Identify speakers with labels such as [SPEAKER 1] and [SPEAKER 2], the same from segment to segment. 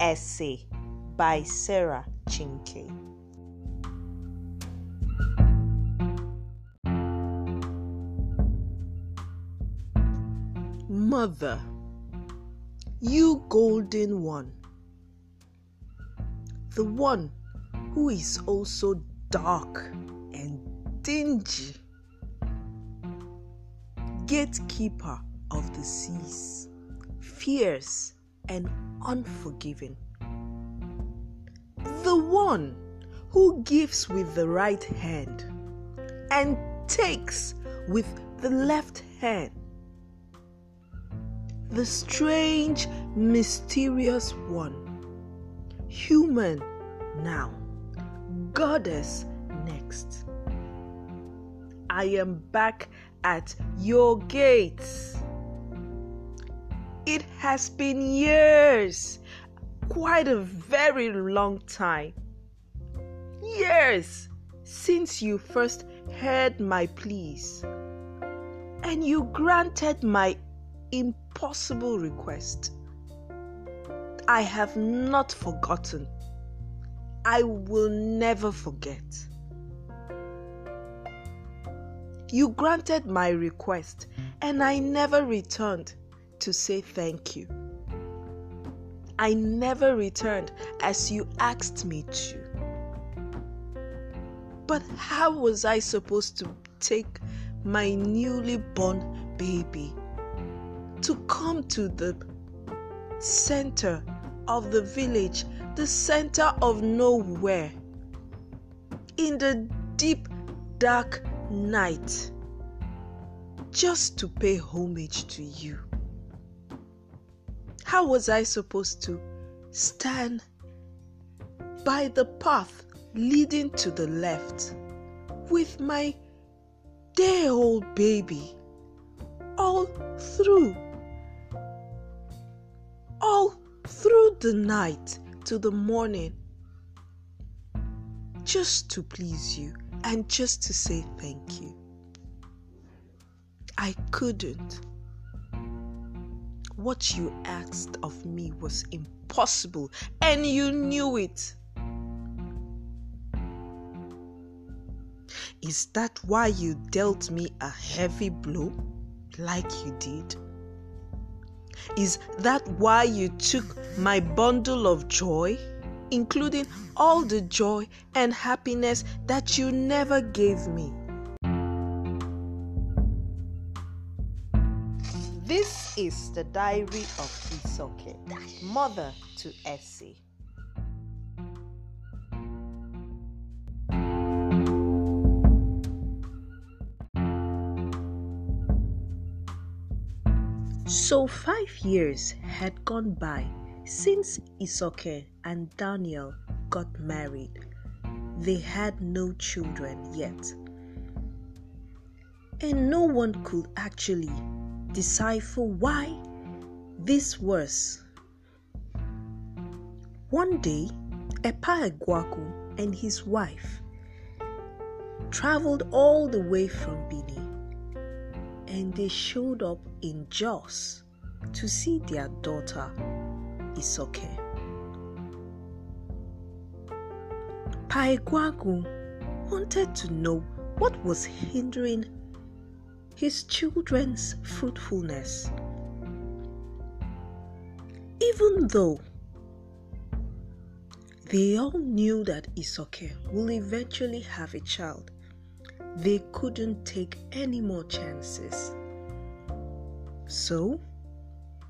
[SPEAKER 1] Essay by Sarah Chinke. Mother, you golden one, the one who is also dark and dingy, gatekeeper of the seas, fierce and unforgiving, the one who gives with the right hand and takes with the left hand the strange, mysterious one, human now, goddess next. I am back at your gates. It has been years, quite a very long time. Years since you first heard my pleas, and you granted my impossible request. I have not forgotten. I will never forget. You granted my request, and I never returned to say thank you. I never returned as you asked me to. But how was I supposed to take my newly born baby to come to the center of the village, the center of nowhere, in the deep, dark night, just to pay homage to you? How was I supposed to stand by the path leading to the left with my day old baby all through? all through the night to the morning just to please you and just to say thank you. I couldn't. What you asked of me was impossible, and you knew it. Is that why you dealt me a heavy blow like you did? Is that why you took my bundle of joy, including all the joy and happiness that you never gave me? This is the diary of Isoke, mother to Essie. So, five years had gone by since Isoke and Daniel got married. They had no children yet. And no one could actually decipher why this was. One day, Epa Egwaku and his wife traveled all the way from Benin and they showed up in Jos to see their daughter Isoke. Paegwagu wanted to know what was hindering his children's fruitfulness. Even though they all knew that Isoke will eventually have a child, they couldn't take any more chances. So,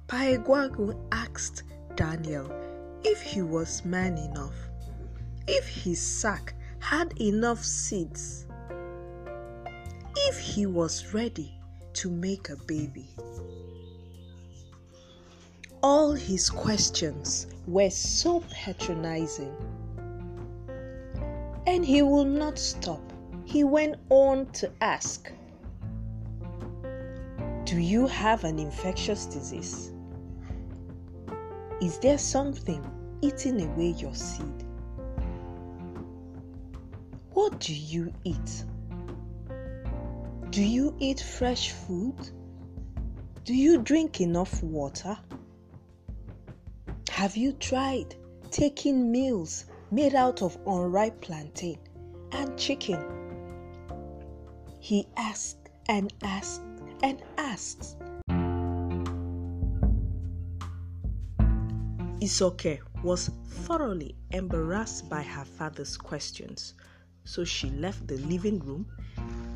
[SPEAKER 1] Paegwagu asked Daniel if he was man enough, if his sack had enough seeds, if he was ready to make a baby. All his questions were so patronizing, and he would not stop he went on to ask Do you have an infectious disease? Is there something eating away your seed? What do you eat? Do you eat fresh food? Do you drink enough water? Have you tried taking meals made out of unripe plantain and chicken. He asked and asked and asked. Isoke was thoroughly embarrassed by her father's questions, so she left the living room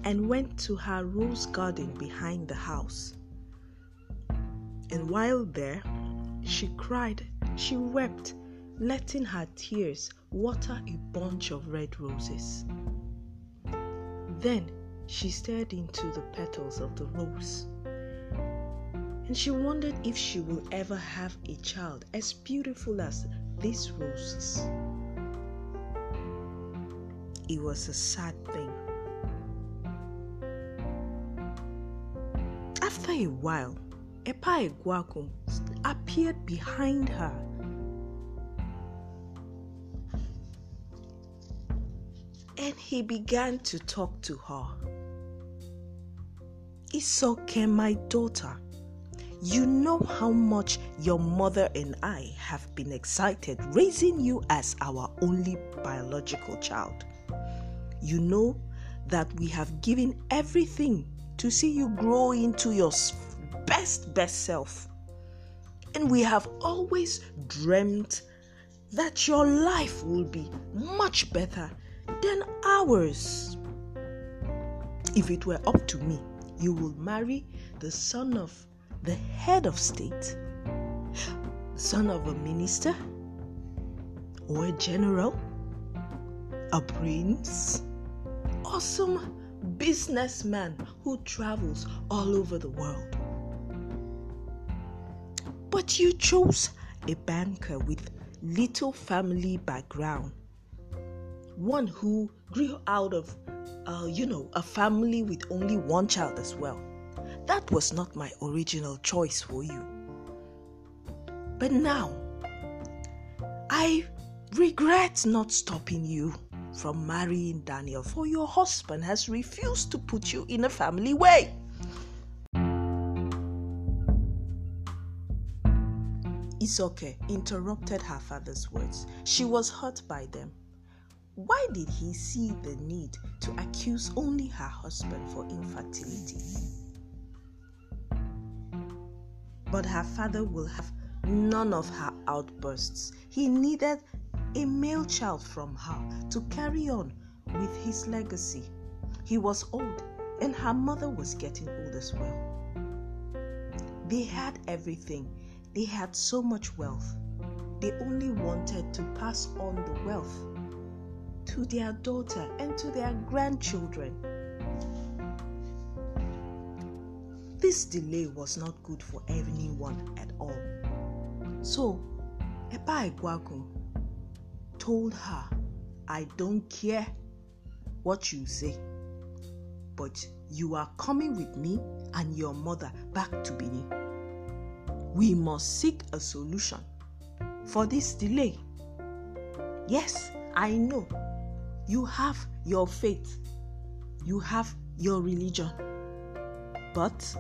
[SPEAKER 1] and went to her rose garden behind the house. And while there, she cried, she wept, letting her tears water a bunch of red roses. Then she stared into the petals of the rose. And she wondered if she will ever have a child as beautiful as these roses. It was a sad thing. A while, Epa Eguakum appeared behind her. And he began to talk to her. Isoke, my daughter, you know how much your mother and I have been excited raising you as our only biological child. You know that we have given everything to see you grow into your best, best self. And we have always dreamt that your life will be much better than ours. If it were up to me, you will marry the son of the head of state, son of a minister, or a general, a prince, or some businessman who travels all over the world. But you chose a banker with little family background, one who grew out of uh, you know, a family with only one child as well. That was not my original choice for you. But now, I regret not stopping you from marrying Daniel, for your husband has refused to put you in a family way. Isoke interrupted her father's words. She was hurt by them. Why did he see the need to accuse only her husband for infertility? But her father will have none of her outbursts. He needed a male child from her to carry on with his legacy. He was old, and her mother was getting old as well. They had everything, they had so much wealth. They only wanted to pass on the wealth to their daughter and to their grandchildren. This delay was not good for anyone at all. So, Epa Egwagun told her, I don't care what you say, but you are coming with me and your mother back to Benin. We must seek a solution for this delay. Yes, I know you have your faith, you have your religion, but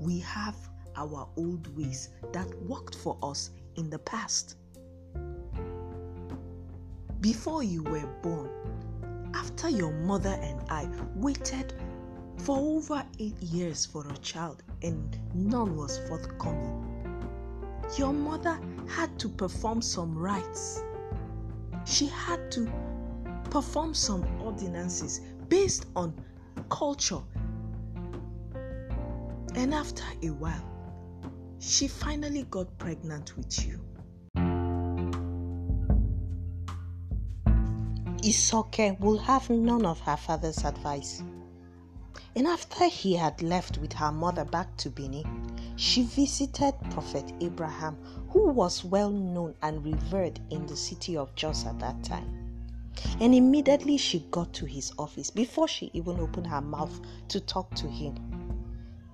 [SPEAKER 1] we have our old ways that worked for us in the past. Before you were born, after your mother and I waited for over eight years for a child and none was forthcoming, your mother had to perform some rites. She had to perform some ordinances based on culture. And after a while, she finally got pregnant with you. Isoke will have none of her father's advice. And after he had left with her mother back to Benin, she visited Prophet Abraham, who was well known and revered in the city of Jos at that time. And immediately she got to his office before she even opened her mouth to talk to him.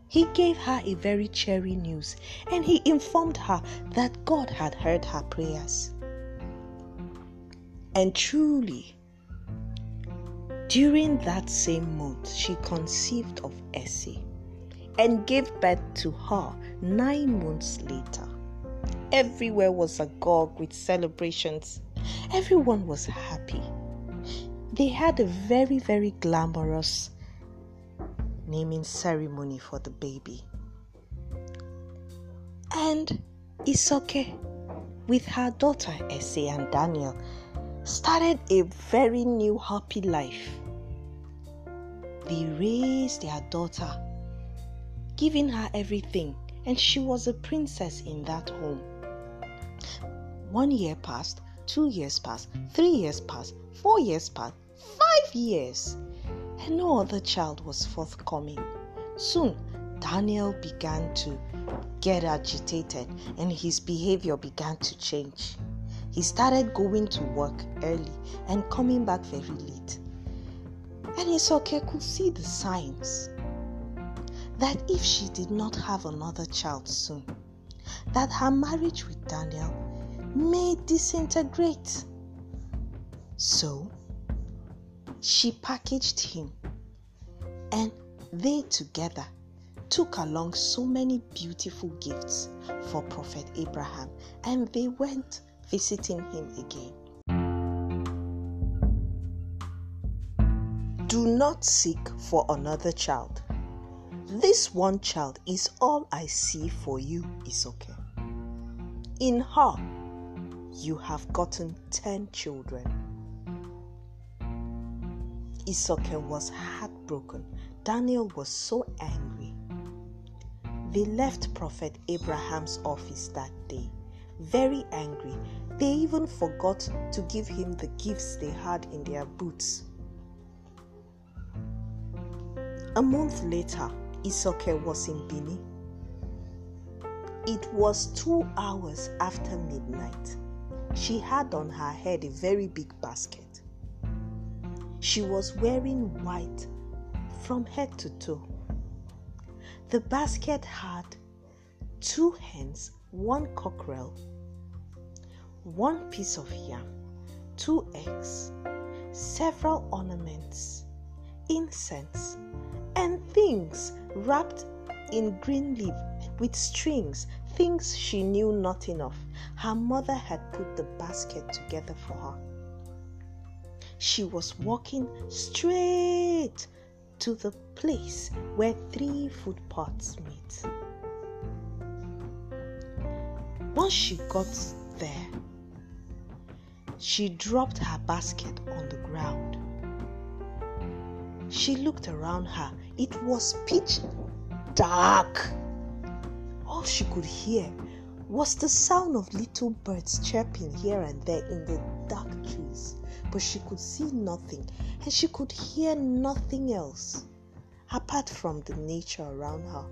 [SPEAKER 1] He gave her a very cheery news and he informed her that God had heard her prayers. And truly, during that same month, she conceived of Essie and gave birth to her nine months later. everywhere was agog with celebrations. Everyone was happy. They had a very, very glamorous naming ceremony for the baby. And Isoke, with her daughter Essie and Daniel, started a very new happy life. They raised their daughter, giving her everything, and she was a princess in that home. One year passed, two years passed, three years passed, four years passed, five years, and no other child was forthcoming. Soon, Daniel began to get agitated and his behavior began to change. He started going to work early and coming back very late. And Isoke could see the signs that if she did not have another child soon, that her marriage with Daniel may disintegrate. So she packaged him and they together took along so many beautiful gifts for Prophet Abraham and they went visiting him again. Do not seek for another child. This one child is all I see for you, Isoke. In her, you have gotten 10 children. Isoke was heartbroken. Daniel was so angry. They left Prophet Abraham's office that day, very angry. They even forgot to give him the gifts they had in their boots. A month later, Isoke was in Bini. It was two hours after midnight. She had on her head a very big basket. She was wearing white from head to toe. The basket had two hens, one cockerel, one piece of yam, two eggs, several ornaments, incense, and things wrapped in green leaf with strings, things she knew nothing of. Her mother had put the basket together for her. She was walking straight to the place where three food pots meet. Once she got there, she dropped her basket on the ground. She looked around her. It was pitch dark. All she could hear was the sound of little birds chirping here and there in the dark trees, but she could see nothing and she could hear nothing else apart from the nature around her.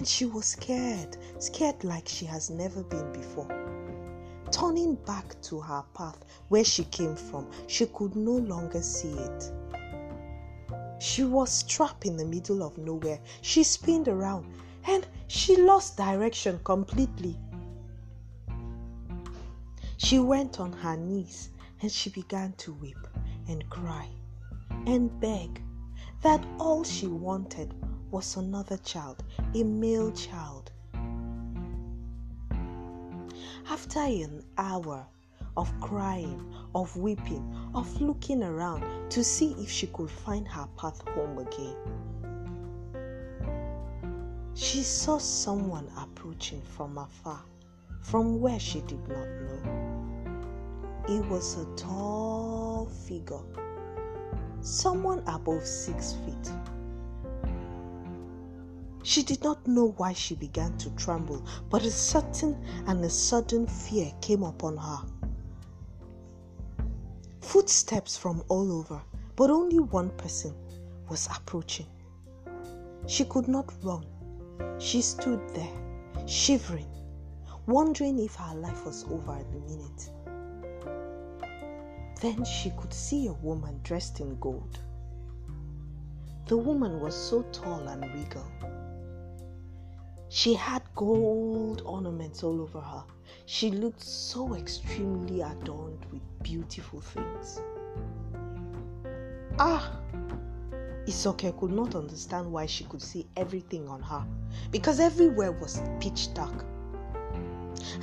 [SPEAKER 1] And she was scared, scared like she has never been before. Turning back to her path where she came from, she could no longer see it. She was trapped in the middle of nowhere. She spinned around and she lost direction completely. She went on her knees and she began to weep and cry and beg that all she wanted was another child, a male child. After an hour of crying, of weeping, of looking around to see if she could find her path home again, she saw someone approaching from afar, from where she did not know. It was a tall figure someone above six feet. She did not know why she began to tremble, but a certain and a sudden fear came upon her. Footsteps from all over, but only one person was approaching. She could not run. She stood there, shivering, wondering if her life was over at the minute. Then she could see a woman dressed in gold. The woman was so tall and regal. She had gold ornaments all over her. She looked so extremely adorned with beautiful things. Ah! Isoke could not understand why she could see everything on her because everywhere was pitch dark.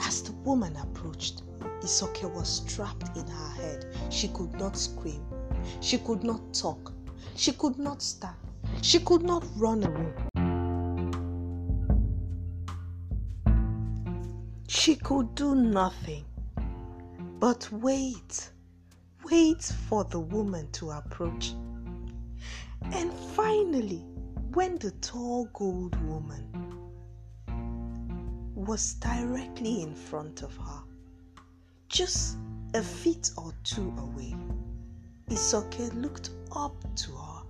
[SPEAKER 1] As the woman approached, Isoke was trapped in her head. She could not scream. She could not talk. She could not stand. She could not run away. She could do nothing but wait, wait for the woman to approach. And finally, when the tall gold woman was directly in front of her, just a feet or two away, Isoke looked up to her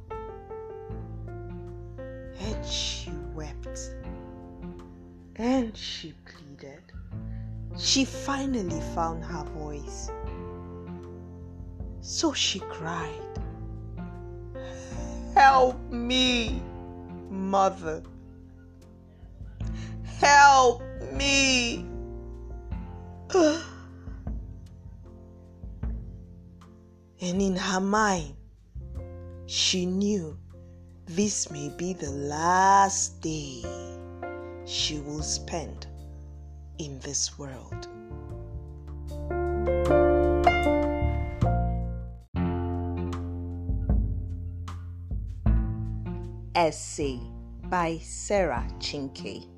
[SPEAKER 1] and she wept and she pleaded. She finally found her voice. So she cried, Help me, mother. Help me. And in her mind, she knew this may be the last day she will spend in this world. Essay by Sarah Chinke.